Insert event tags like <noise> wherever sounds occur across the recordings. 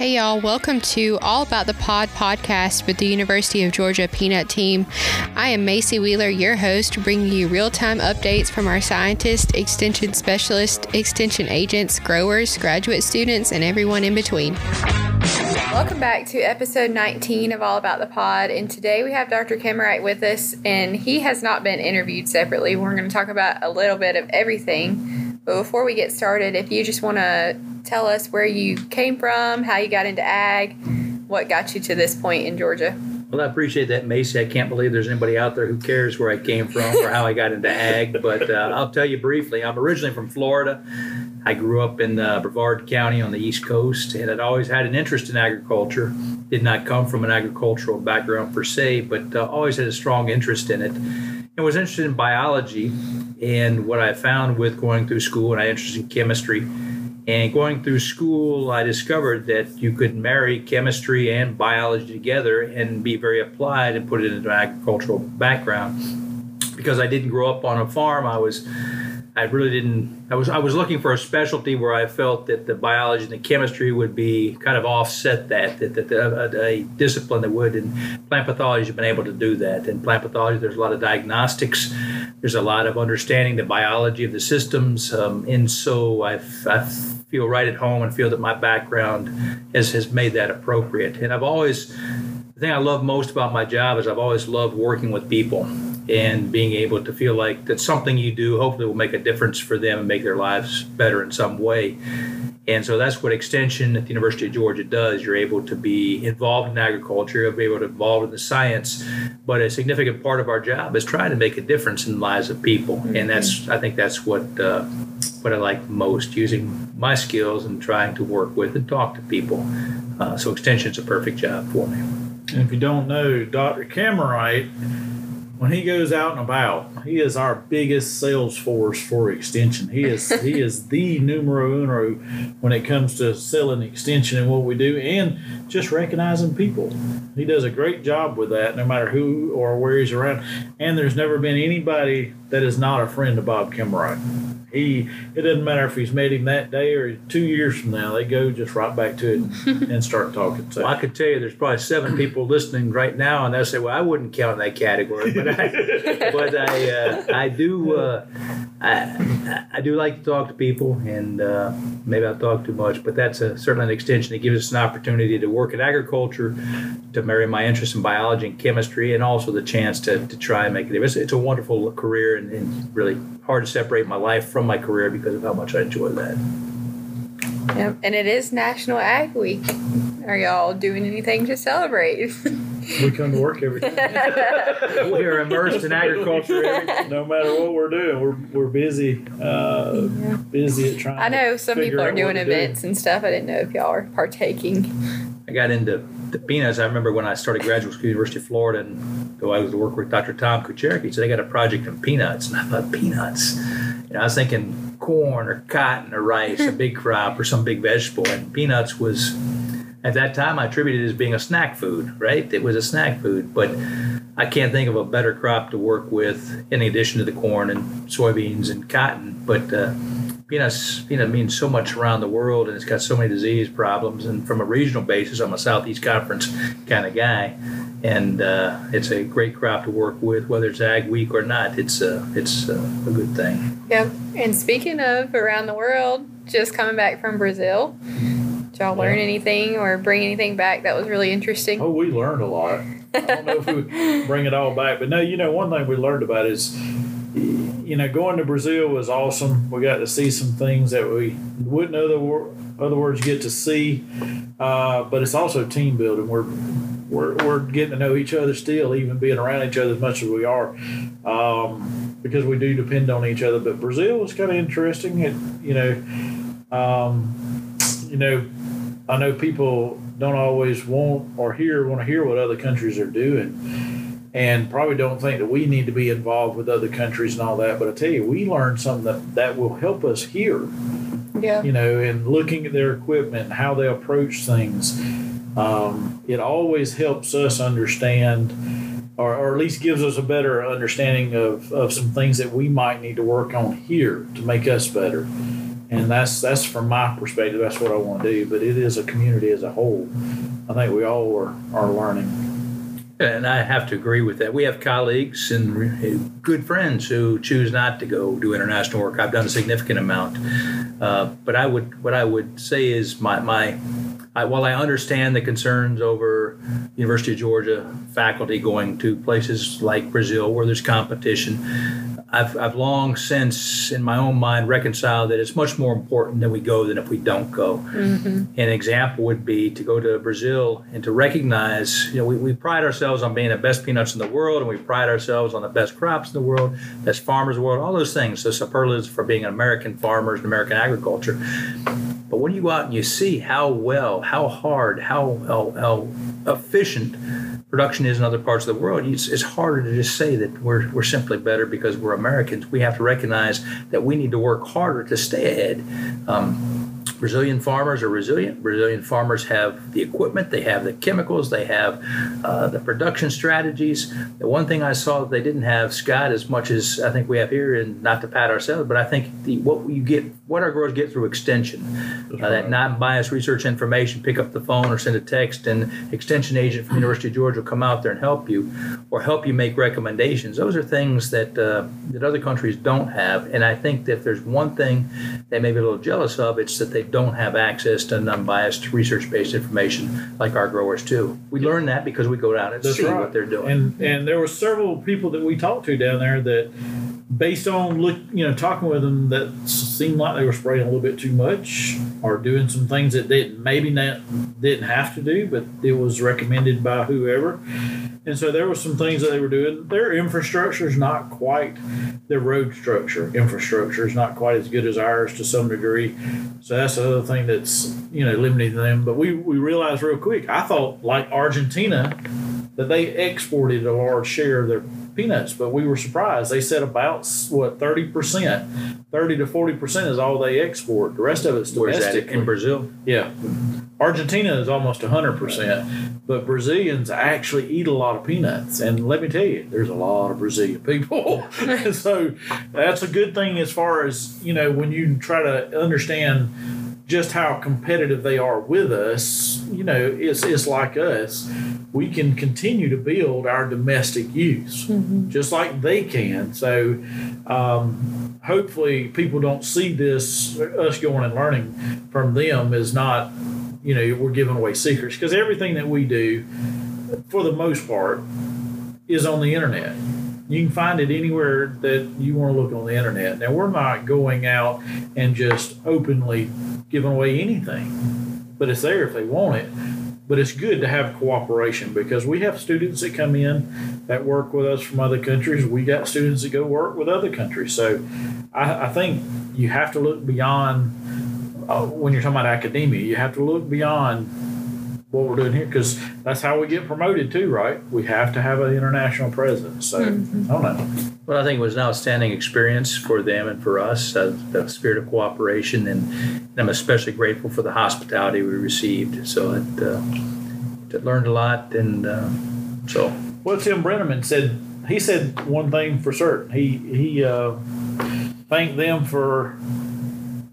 Hey, y'all. Welcome to All About the Pod podcast with the University of Georgia Peanut Team. I am Macy Wheeler, your host, bringing you real time updates from our scientists, extension specialists, extension agents, growers, graduate students, and everyone in between. Welcome back to episode 19 of All About the Pod. And today we have Dr. Kemerait with us, and he has not been interviewed separately. We're going to talk about a little bit of everything. But before we get started, if you just want to tell us where you came from, how you got into ag, what got you to this point in Georgia. Well, I appreciate that, Macy. I can't believe there's anybody out there who cares where I came from or how I got into ag. But uh, I'll tell you briefly. I'm originally from Florida. I grew up in uh, Brevard County on the East Coast, and I'd always had an interest in agriculture. Did not come from an agricultural background per se, but uh, always had a strong interest in it. And was interested in biology. And what I found with going through school, and I interested in chemistry and going through school, I discovered that you could marry chemistry and biology together and be very applied and put it into an agricultural background. Because I didn't grow up on a farm, I was I really didn't. I was I was looking for a specialty where I felt that the biology and the chemistry would be kind of offset that that, that a, a discipline that would. And plant pathology has been able to do that. In plant pathology, there's a lot of diagnostics. There's a lot of understanding the biology of the systems, um, and so I, I feel right at home and feel that my background has has made that appropriate. And I've always the thing I love most about my job is I've always loved working with people and being able to feel like that something you do hopefully will make a difference for them and make their lives better in some way. And so that's what Extension at the University of Georgia does. You're able to be involved in agriculture, you'll be able to be involved in the science, but a significant part of our job is trying to make a difference in the lives of people. And that's, I think that's what, uh, what I like most, using my skills and trying to work with and talk to people. Uh, so Extension is a perfect job for me. And if you don't know, Dr. Kemerait when he goes out and about, he is our biggest sales force for extension. He is he is <laughs> the numero uno when it comes to selling extension and what we do, and just recognizing people. He does a great job with that, no matter who or where he's around. And there's never been anybody that is not a friend of Bob Kemerait he it doesn't matter if he's met him that day or two years from now they go just right back to it <laughs> and start talking. So well, i could tell you there's probably seven people listening right now and they'll say well i wouldn't count in that category but i <laughs> but i uh, i do uh, I, I do like to talk to people and uh, maybe i talk too much but that's a, certainly an extension. That gives us an opportunity to work in agriculture to marry my interest in biology and chemistry and also the chance to, to try and make a difference. It's a wonderful career and, and really hard to separate my life from my career because of how much I enjoy that. Yep, and it is National Ag Week. Are y'all doing anything to celebrate? we come to work every day. <laughs> we are immersed in agriculture. no matter what we're doing, we're, we're busy. Uh, yeah. Busy at trying. I know some people are doing events do. and stuff. I didn't know if y'all are partaking. I got into the peanuts. I remember when I started graduate school, at University of Florida, and though I was to work with Dr. Tom Kucharek, so they got a project on peanuts, and I thought peanuts. Know, I was thinking corn or cotton or rice, a big crop or some big vegetable, and peanuts was at that time I attributed it as being a snack food, right? It was a snack food, but I can't think of a better crop to work with in addition to the corn and soybeans and cotton. But uh, peanuts, peanut means so much around the world, and it's got so many disease problems. And from a regional basis, I'm a Southeast Conference kind of guy, and uh, it's a great crop to work with, whether it's Ag Week or not. It's uh, it's uh, a good thing. Yep. And speaking of around the world, just coming back from Brazil. Did y'all learn anything or bring anything back that was really interesting? Oh, we learned a lot. I don't know if we <laughs> bring it all back, but no, you know, one thing we learned about is you know, going to Brazil was awesome. We got to see some things that we wouldn't other other words get to see. Uh, but it's also team building. We're we're we're getting to know each other still, even being around each other as much as we are, um, because we do depend on each other. But Brazil was kind of interesting. It, you know, um, you know, I know people don't always want or hear want to hear what other countries are doing and probably don't think that we need to be involved with other countries and all that. But I tell you, we learned something that, that will help us here. Yeah. You know, and looking at their equipment how they approach things, um, it always helps us understand, or, or at least gives us a better understanding of, of some things that we might need to work on here to make us better. and that's that's from my perspective. That's what I want to do. But it is a community as a whole. I think we all are are learning. And I have to agree with that. We have colleagues and good friends who choose not to go do international work. I've done a significant amount, uh, but I would what I would say is my my I, while I understand the concerns over University of Georgia faculty going to places like Brazil where there's competition, I've, I've long since, in my own mind, reconciled that it's much more important that we go than if we don't go. Mm-hmm. An example would be to go to Brazil and to recognize, you know, we, we pride ourselves on being the best peanuts in the world, and we pride ourselves on the best crops in the world, best farmers in the world, all those things. The superlatives for being an American farmers and American agriculture. But when you go out and you see how well, how hard, how, how, how efficient production is in other parts of the world, it's, it's harder to just say that we're, we're simply better because we're Americans. We have to recognize that we need to work harder to stay ahead. Um, Brazilian farmers are resilient. Brazilian farmers have the equipment, they have the chemicals, they have uh, the production strategies. The one thing I saw that they didn't have, Scott, as much as I think we have here, and not to pat ourselves, but I think the, what you get, what our growers get through extension, uh, that non-biased research information, pick up the phone or send a text, and extension agent from University of Georgia will come out there and help you, or help you make recommendations. Those are things that uh, that other countries don't have, and I think that if there's one thing they may be a little jealous of, it's that they don't have access to unbiased research-based information like our growers do. We learn that because we go down and That's see right. what they're doing. And and there were several people that we talked to down there that, based on look, you know, talking with them, that seemed like they were spraying a little bit too much or doing some things that they maybe not didn't have to do, but it was recommended by whoever. And so there were some things that they were doing. Their infrastructure is not quite their road structure. Infrastructure is not quite as good as ours to some degree. So that's another thing that's you know limiting them. But we we realized real quick. I thought like Argentina that they exported a large share of their peanuts, but we were surprised. They said about what thirty percent, thirty to forty percent is all they export. The rest of it's Where's domestic. in Brazil? Yeah. Argentina is almost 100%, but Brazilians actually eat a lot of peanuts. And let me tell you, there's a lot of Brazilian <laughs> people. so that's a good thing as far as, you know, when you try to understand just how competitive they are with us, you know, it's, it's like us. We can continue to build our domestic use just like they can. So um, hopefully people don't see this, us going and learning from them is not you know we're giving away secrets because everything that we do for the most part is on the internet you can find it anywhere that you want to look on the internet. Now we're not going out and just openly giving away anything but it's there if they want it. But it's good to have cooperation because we have students that come in that work with us from other countries. We got students that go work with other countries. So i, I think you have to look beyond uh, when you're talking about academia, you have to look beyond what we're doing here because that's how we get promoted too, right? We have to have an international presence. So I don't know. Well, I think it was an outstanding experience for them and for us, uh, the spirit of cooperation, and, and I'm especially grateful for the hospitality we received. So it, uh, it learned a lot, and uh, so Well, Tim Brenneman said he said one thing for certain. He he uh, thanked them for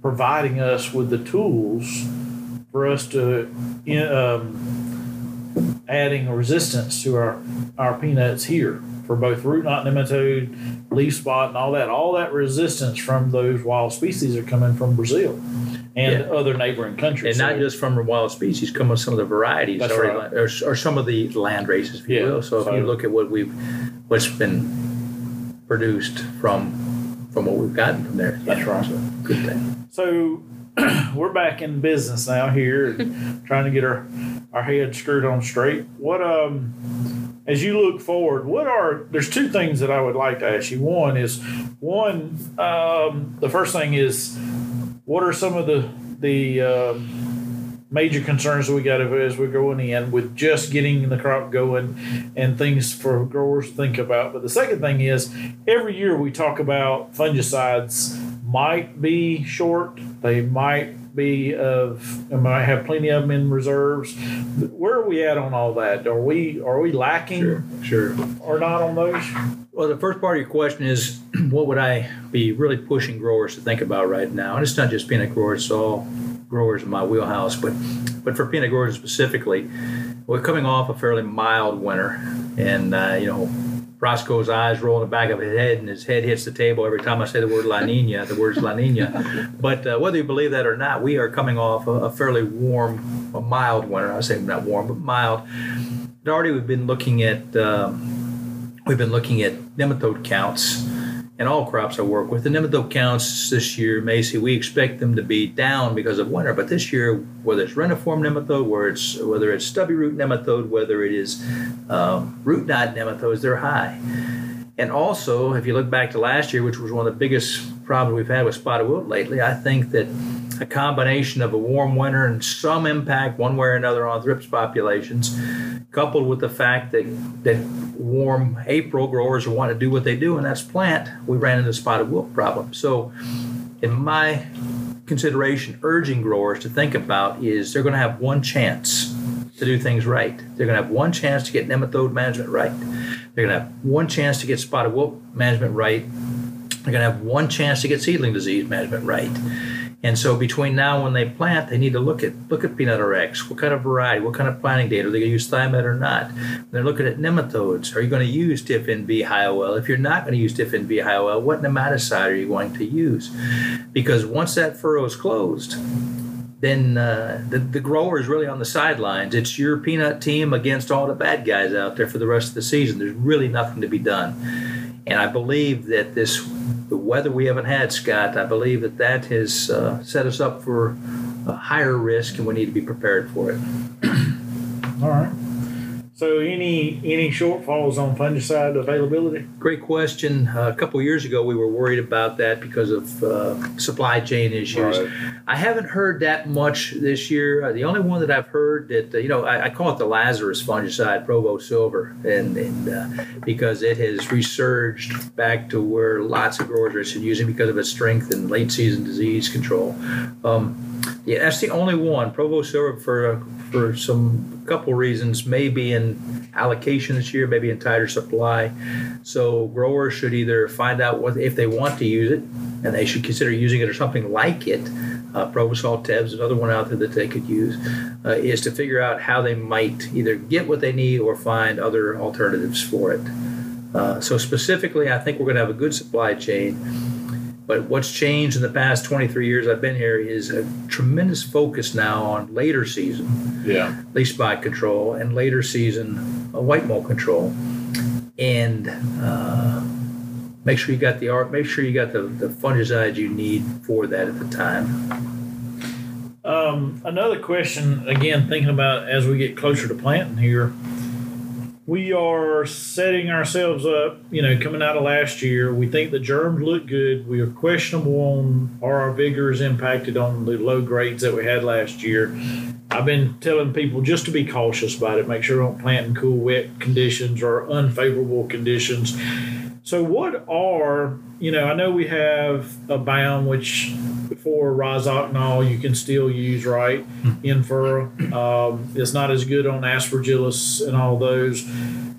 providing us with the tools for us to um, adding resistance to our our peanuts here for both root knot nematode, leaf spot, and all that. All that resistance from those wild species are coming from Brazil and Yeah. other neighboring countries. and not just from wild species, come with some of the varieties, already, right. or, or some of the land races, if you Yeah, will. So if so- you look at what we've, what's been produced from from what we've gotten from there, That's right. So, good thing. So <clears throat> we're back in business now here, and <laughs> trying to get our our head screwed on straight. What um, as you look forward, what are there's two things that I would like to ask you. One is one um, the first thing is what are some of the the um, major concerns that we got as we're going in with just getting the crop going and things for growers to think about. But the second thing is every year we talk about fungicides might be short, they might be of, and might have plenty of them in reserves. Where are we at on all that? Are we are we lacking Sure, sure. or not on those? Well, the first part of your question is <clears throat> what would I be really pushing growers to think about right now? And it's not just peanut growers; it's all growers in my wheelhouse. But but for peanut growers specifically, we're coming off a fairly mild winter, and uh, you know. Roscoe's eyes roll in the back of his head, and his head hits the table every time I say the word La Nina. The word's La Nina. <laughs> But uh, whether you believe that or not, we are coming off a, a fairly warm, a mild winter. I say not warm, but mild. Already we've been looking at um, we've been looking at nematode counts and all crops I work with. The nematode counts this year, Macy, we expect them to be down because of winter. But this year, whether it's reniform nematode, whether it's whether it's stubby root nematode, whether it is um, root knot nematodes, they're high. And also, if you look back to last year, which was one of the biggest problems we've had with spotted wilt lately, I think that a combination of a warm winter and some impact one way or another on thrips populations, coupled with the fact that that warm April growers want to do what they do, and that's plant, we ran into the spotted wilt problem. So, in my consideration, urging growers to think about is they're going to have one chance to do things right. They're going to have one chance to get nematode management right. They're going to have one chance to get spotted wilt management right. They're going to have one chance to get seedling disease management right. And so between now and when they plant, they need to look at look at peanut RX. What kind of variety? What kind of planting date? Are they going to use thimet or not? They're looking at nematodes. Are you going to use TifNV high oil? If you're not going to use TifNV high oil, what nematicide are you going to use? Because once that furrow is closed, then uh, the, the grower is really on the sidelines. It's your peanut team against all the bad guys out there for the rest of the season. There's really nothing to be done. And I believe that this, the weather we haven't had, Scott, I believe that that has uh, set us up for a higher risk and we need to be prepared for it. All right. So any any shortfalls on fungicide availability? Great question. Uh, a couple years ago, we were worried about that because of uh, supply chain issues. Right. I haven't heard that much this year. Uh, the only one that I've heard that uh, you know, I, I call it the Lazarus fungicide, Provost Silver, and, and uh, because it has resurged back to where lots of growers are using because of its strength in late season disease control. Um, yeah, that's the only one. Provost Silver for uh, for some couple reasons, maybe in allocation this year, maybe in tighter supply. So growers should either find out what if they want to use it, and they should consider using it or something like it. Uh, Provosol Teb's another one out there that they could use, uh, is to figure out how they might either get what they need or find other alternatives for it. Uh, so specifically, I think we're going to have a good supply chain. But what's changed in the past 23 years I've been here is a tremendous focus now on later season Yeah. leaf spot control and later season uh, white mold control. And uh, make sure you got the art. Make sure you got the, the fungicide you need for that at the time. Um, another question, again, thinking about as we get closer to planting here, we are setting ourselves up, you know, coming out of last year. We think the germs look good. We are questionable on are our vigors impacted on the low grades that we had last year. I've been telling people just to be cautious about it. Make sure don't plant in cool, wet conditions or unfavorable conditions. So, what are, you know, I know we have a Abound, which for rhizoctol you can still use, right? In furrow. Um, it's not as good on aspergillus and all those.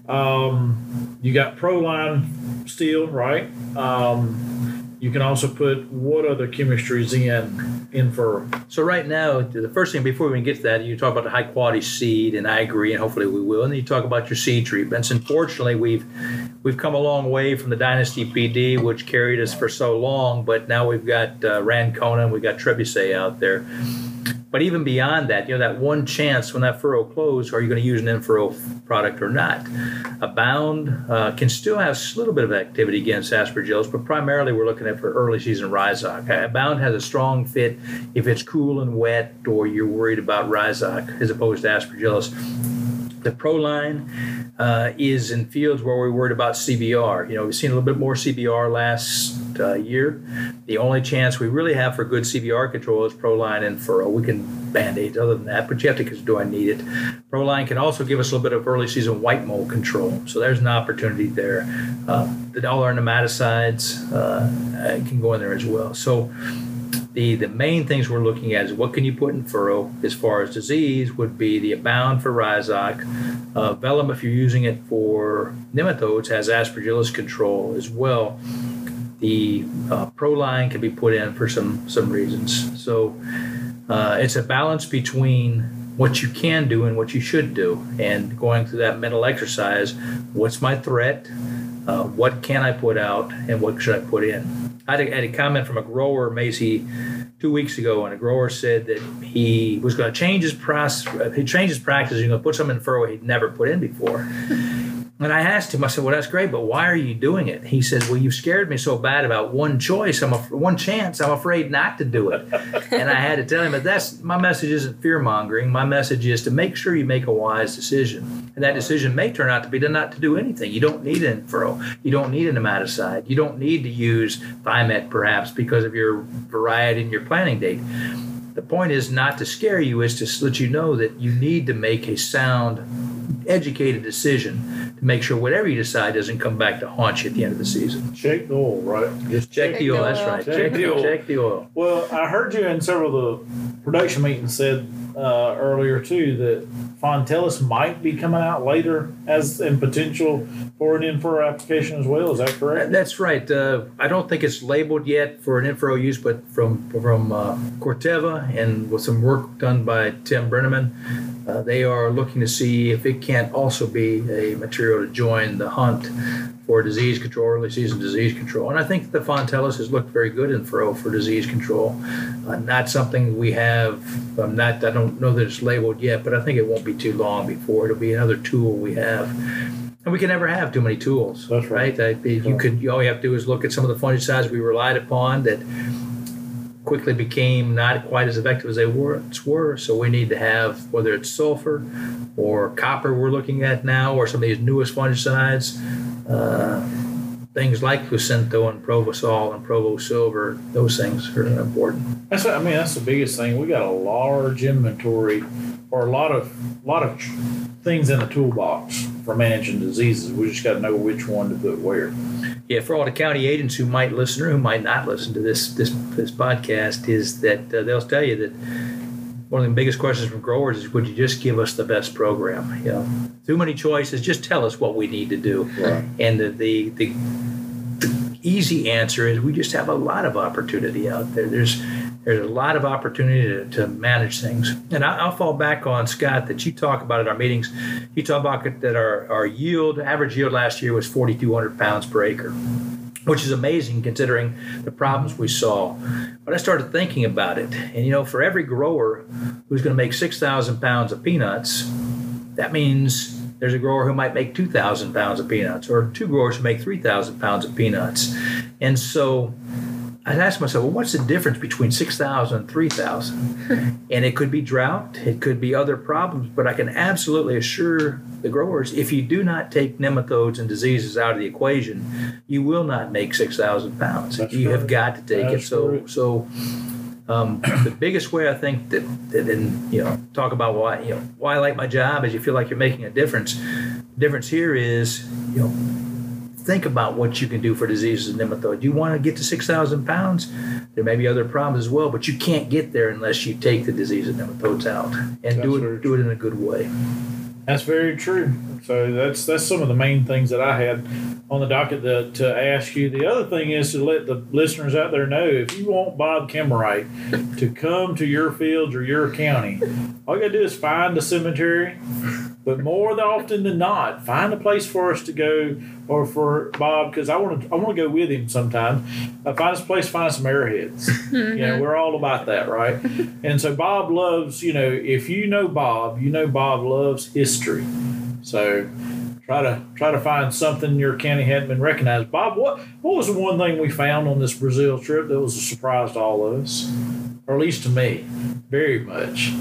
Um, you got Proline still, right? Um, you can also put what other chemistries in in furrow? So right now, the first thing before we get to that, you talk about the high quality seed, and I agree, and hopefully we will. And then you talk about your seed treatments. Unfortunately, we've we've come a long way from the Dynasty PD, which carried us for so long, but now we've got uh, Rancona and we've got Trebuchet out there. But even beyond that, you know, that one chance when that furrow closed, are you going to use an in-furrow product or not? Abound uh, can still have a little bit of activity against aspergillus, but primarily we're looking at for early season rhizoc. Abound has a strong fit if it's cool and wet or you're worried about rhizoc as opposed to aspergillus. The Proline uh, is in fields where we're worried about CBR. You know, we've seen a little bit more CBR last uh, year. The only chance we really have for good CBR control is Proline and furrow. We can band-aid other than that, but you have to because do I need it? Proline can also give us a little bit of early season white mold control. So there's an opportunity there. Uh, the our nematicides uh, can go in there as well. So the, the main things we're looking at is what can you put in furrow as far as disease would be the abound for rhizoc uh, Velum if you're using it for nematodes has aspergillus control as well the uh, Proline can be put in for some some reasons. So uh, it's a balance between what you can do and what you should do, and going through that mental exercise. What's my threat? Uh, what can I put out, and what should I put in? I had a, had a comment from a grower, Macy, two weeks ago, and a grower said that he was going to change his process. He changed his practice. He's going to put something in furrow he'd never put in before. And I asked him, I said, "Well, that's great, but why are you doing it?" He said, "Well, you've scared me so bad about one choice. I'm a, one chance. I'm afraid not to do it." <laughs> and I had to tell him that that's my message isn't fear mongering. My message is to make sure you make a wise decision, and that decision may turn out to be to not to do anything. You don't need an furrow. You don't need an nematicide. You don't need to use Thimet perhaps because of your variety and your planting date. The point is not to scare you, is to let you know that you need to make a sound, educated decision to make sure whatever you decide doesn't come back to haunt you at the end of the season. Check the oil, right? Just check, Check the oil. the That's right. Check Check, the the oil. check the oil. Well, I heard you in several of the production meetings said uh, earlier too that Fontelis might be coming out later as in potential for an info application as well. Is that correct? That's right. Uh, I don't think it's labeled yet for an info use, but from from uh, Corteva and with some work done by Tim Brenneman, uh, they are looking to see if it can't also be a material to join the hunt for disease control, early season disease control. And I think the Fontelis has looked very good in furrow for disease control. Uh, not something we have. Um, not I don't know that it's labeled yet, but I think it won't be too long before it'll be another tool we have. And we can never have too many tools. That's right. I- you could. All you have to do is look at some of the fungicides we relied upon that quickly became not quite as effective as they once were. So we need to have whether it's sulfur or copper we're looking at now, or some of these newest fungicides. Uh, things like Lucento and Provosol and Provost Silver, those things are important. That's I mean. That's the biggest thing. We got a large inventory, or a lot of lot of things in the toolbox for managing diseases. We just got to know which one to put where. Yeah, for all the county agents who might listen or who might not listen to this this this podcast, is that uh, they'll tell you that one of the biggest questions from growers is, would you just give us the best program? You know, too many choices. Just tell us what we need to do. Right. And the the, the the easy answer is we just have a lot of opportunity out there. There's there's a lot of opportunity to, to manage things. And I, I'll fall back on Scott that you talk about at our meetings. You talk about that our, our yield, average yield last year was 4,200 pounds per acre, which is amazing considering the problems we saw. But I started thinking about it. And you know, for every grower who's going to make 6,000 pounds of peanuts, that means there's a grower who might make 2,000 pounds of peanuts, or two growers who make 3,000 pounds of peanuts. And so I asked myself, well, what's the difference between 6,000 and 3,000? <laughs> and it could be drought, it could be other problems, but I can absolutely assure the growers if you do not take nematodes and diseases out of the equation, you will not make 6,000 pounds. That's you have got to take it. So, correct. so um, <clears throat> the biggest way I think that, that in, you know, talk about why, you know, why I like my job is you feel like you're making a difference. The difference here is, you know, think about what you can do for diseases and nematodes. You want to get to 6,000 pounds, there may be other problems as well, but you can't get there unless you take the disease and nematodes out and do That's it, do it in a good way. That's very true. So that's that's some of the main things that I had on the docket to, to ask you. The other thing is to let the listeners out there know if you want Bob Kemerait to come to your fields or your county, all you gotta do is find a cemetery. But more than often than not, find a place for us to go or for Bob because I want to I want to go with him sometime. Uh, find us a place, find some arrowheads. You know, we're all about that, right? <laughs> And so Bob loves, you know, if you know Bob, you know Bob loves history. So try to try to find something your county hadn't been recognized. Bob, what what was the one thing we found on this Brazil trip that was a surprise to all of us, or at least to me, very much.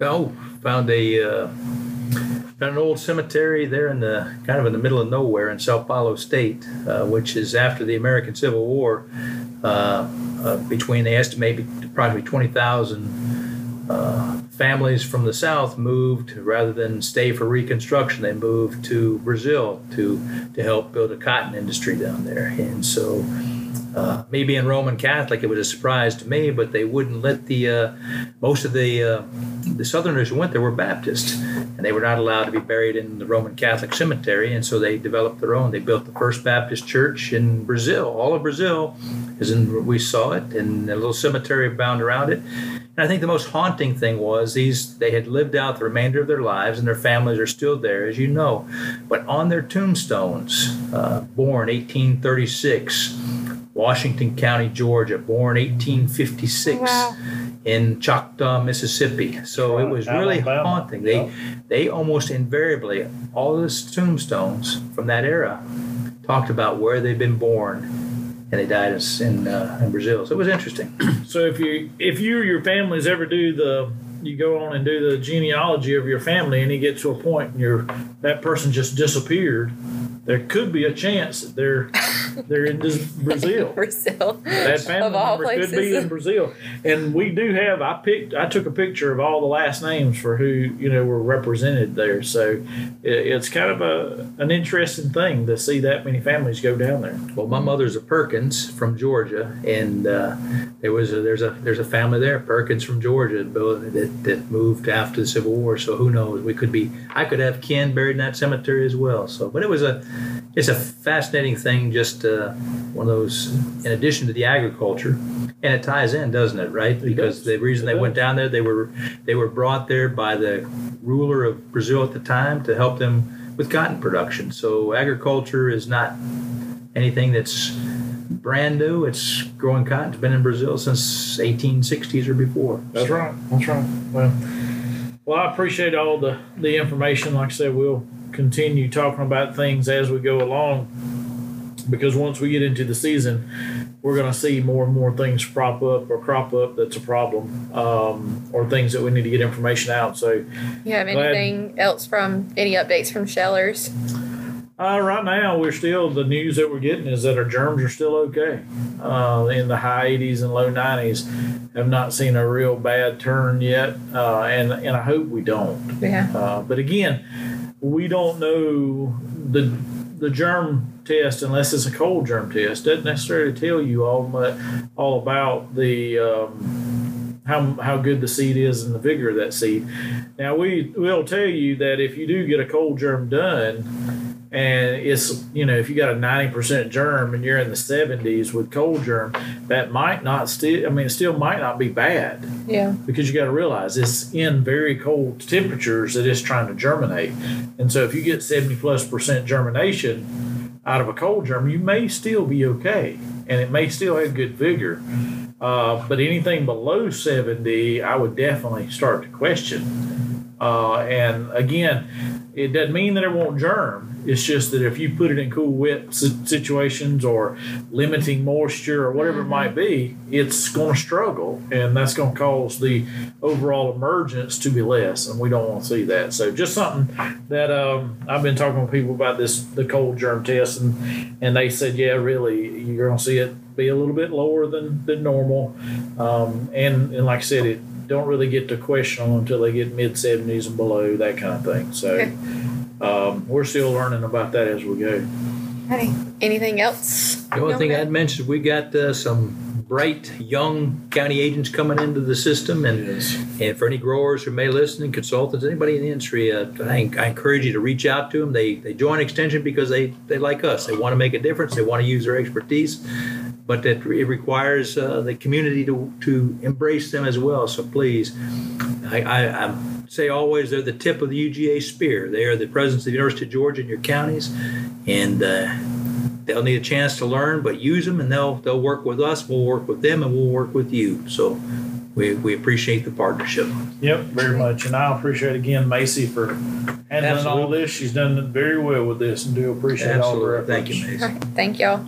Oh, found a uh, an old cemetery there in the kind of in the middle of nowhere in Sao Paulo State, uh, which is after the American Civil War. Uh, uh, between they estimate approximately twenty thousand uh, families from the South moved rather than stay for reconstruction. They moved to Brazil to to help build a cotton industry down there, and so. Uh, me being Roman Catholic, it was a surprise to me, but they wouldn't let the uh, most of the uh, the Southerners who went there were Baptists, and they were not allowed to be buried in the Roman Catholic cemetery, and so they developed their own. They built the first Baptist church in Brazil. All of Brazil is in. We saw it in a little cemetery bound around it. And I think the most haunting thing was these they had lived out the remainder of their lives, and their families are still there, as you know. But on their tombstones, uh, born 1836 Washington County, Georgia, born 1856 wow. in Choctaw, Mississippi. So it was really haunting. They yep. they almost invariably all the tombstones from that era talked about where they've been born and they died in uh, in Brazil. So it was interesting. <clears throat> So if you if you or your families ever do the you go on and do the genealogy of your family and you get to a point and your that person just disappeared there could be a chance that they're they're in <laughs> Brazil. Brazil. That family member places. could be in Brazil, and we do have. I picked. I took a picture of all the last names for who you know were represented there. So it, it's kind of a an interesting thing to see that many families go down there. Well, my mother's a Perkins from Georgia, and uh, there was a, there's a there's a family there, Perkins from Georgia, that that moved after the Civil War. So who knows? We could be. I could have kin buried in that cemetery as well. So, but it was a it's a fascinating thing. Just uh, one of those. In addition to the agriculture, and it ties in, doesn't it? Right? Because the reason they went down there, they were they were brought there by the ruler of Brazil at the time to help them with cotton production. So agriculture is not anything that's brand new. It's growing cotton. It's been in Brazil since 1860s or before. That's so. right. That's right. Well, well, I appreciate all the the information. Like I said, we'll continue talking about things as we go along because once we get into the season, we're going to see more and more things prop up or crop up that's a problem um, or things that we need to get information out. So, you have anything glad. else from any updates from Shellers? Uh, right now, we're still the news that we're getting is that our germs are still okay. Uh, in the high 80s and low 90s, have not seen a real bad turn yet, uh, and and I hope we don't. Yeah. Uh, but again, we don't know the the germ test unless it's a cold germ test doesn't necessarily tell you all much, all about the um, how how good the seed is and the vigor of that seed. Now we will tell you that if you do get a cold germ done and it's you know if you got a 90% germ and you're in the 70s with cold germ that might not still i mean it still might not be bad. Yeah. Because you got to realize it's in very cold temperatures that it's trying to germinate. And so if you get 70 plus percent germination out of a cold germ you may still be okay and it may still have good vigor. Uh, but anything below 70 i would definitely start to question uh, and again it doesn't mean that it won't germ it's just that if you put it in cool, wet situations or limiting moisture or whatever mm-hmm. it might be, it's going to struggle, and that's going to cause the overall emergence to be less, and we don't want to see that. So just something that um, I've been talking with people about this the cold germ test, and and they said, yeah, really, you're going to see it be a little bit lower than than normal, um, and and like I said, it don't really get to question them until they get mid 70s and below that kind of thing. So. Okay um, we're still learning about that as we go. Anything else? The only thing I'd mention, is we got uh, some bright young county agents coming into the system, and yes. and for any growers who may listen and consultants, anybody in the industry, uh, I, I, encourage you to reach out to them. They they join Extension because they they like us. They want to make a difference. They want to use their expertise, but it, it requires uh, the community to to embrace them as well. So please, I, I I'm say always they're the tip of the UGA spear. They are the presidents of the University of Georgia in your counties, and uh, they'll need a chance to learn, but use them, and they'll they'll work with us. We'll work with them, and we'll work with you. So. We, we appreciate the partnership. Yep, very much. And I appreciate again Macy for handling Absolutely. all this. She's done very well with this and do appreciate Absolutely. all the work. Thank you, Macy. Thank y'all.